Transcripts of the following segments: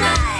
night.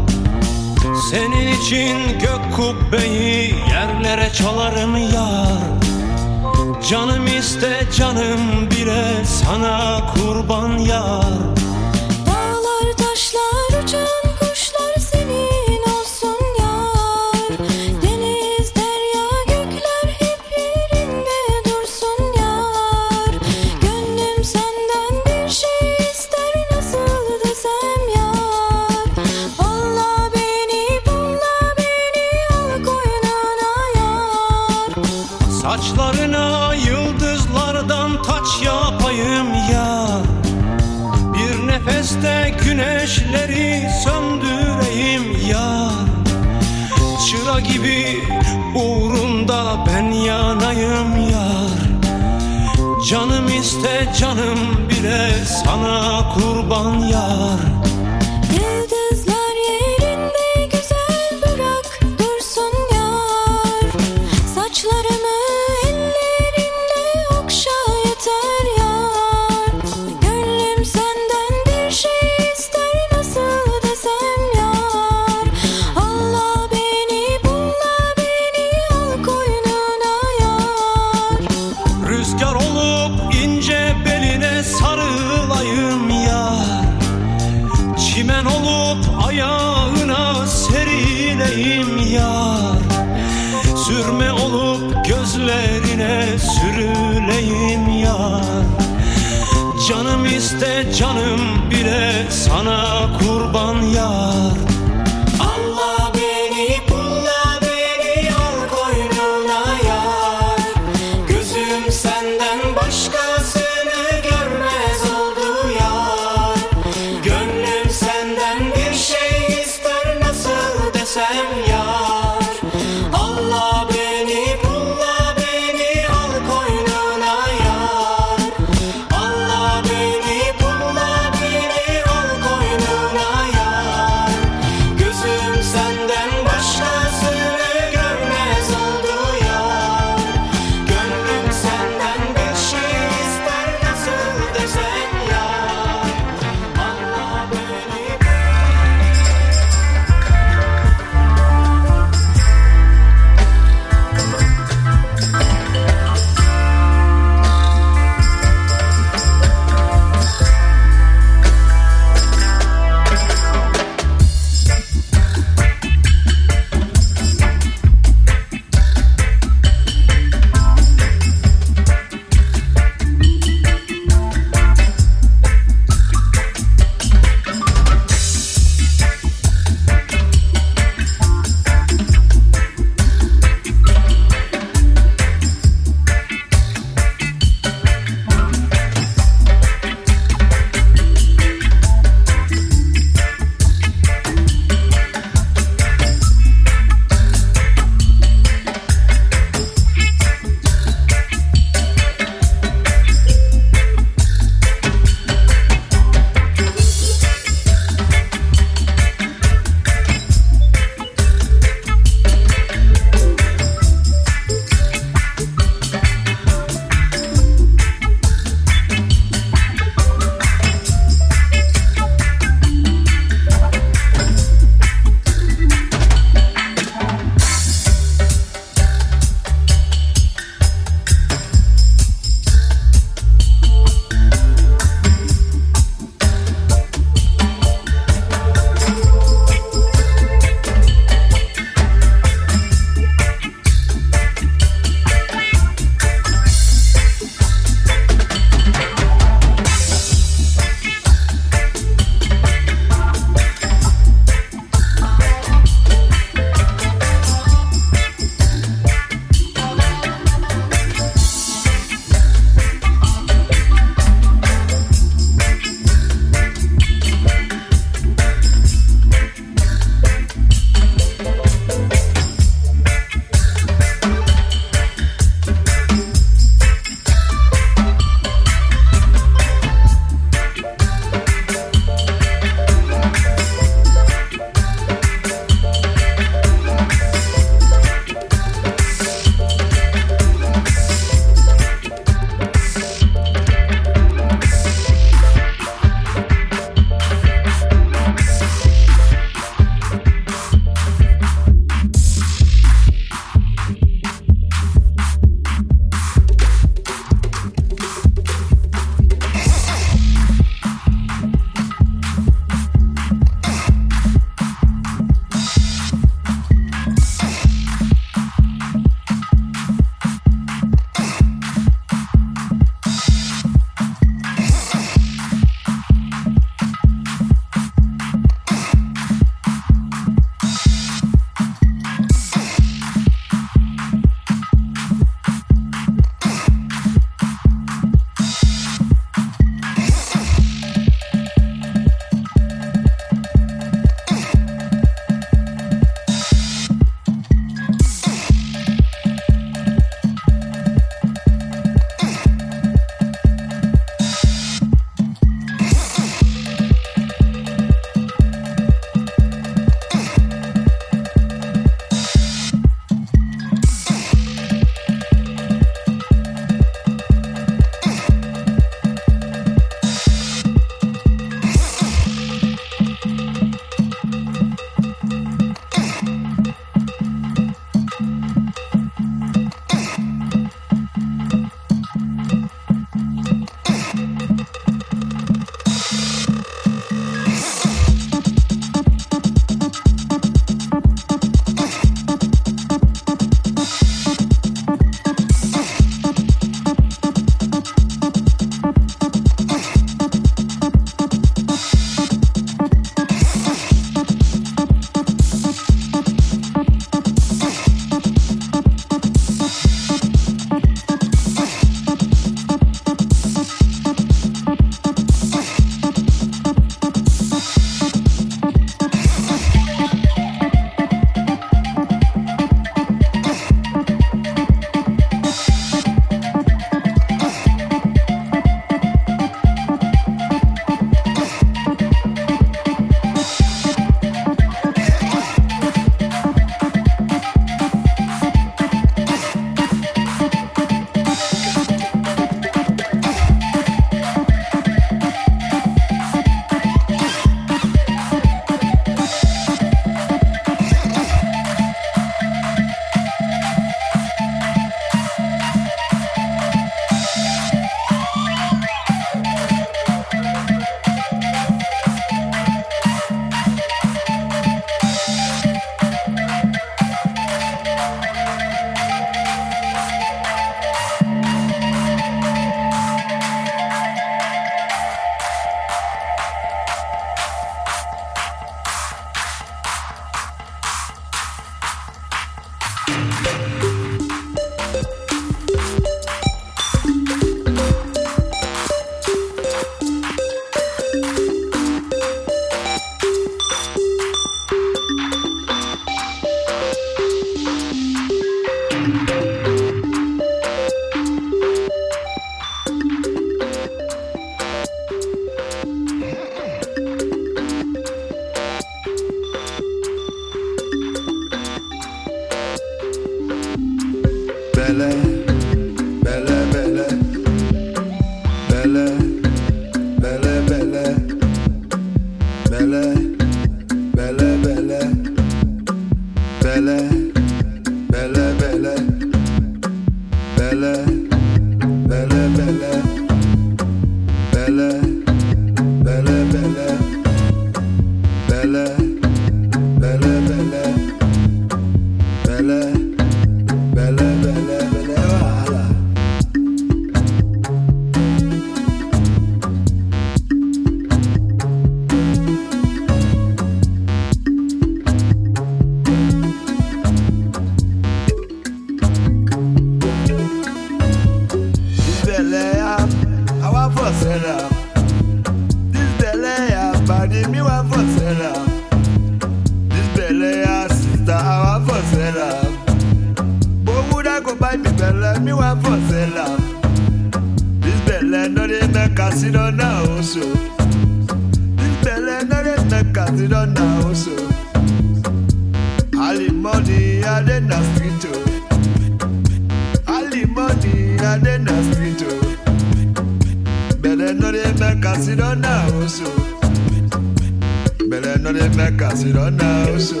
Bele no de make us, you don't know so.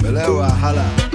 Bele wahala.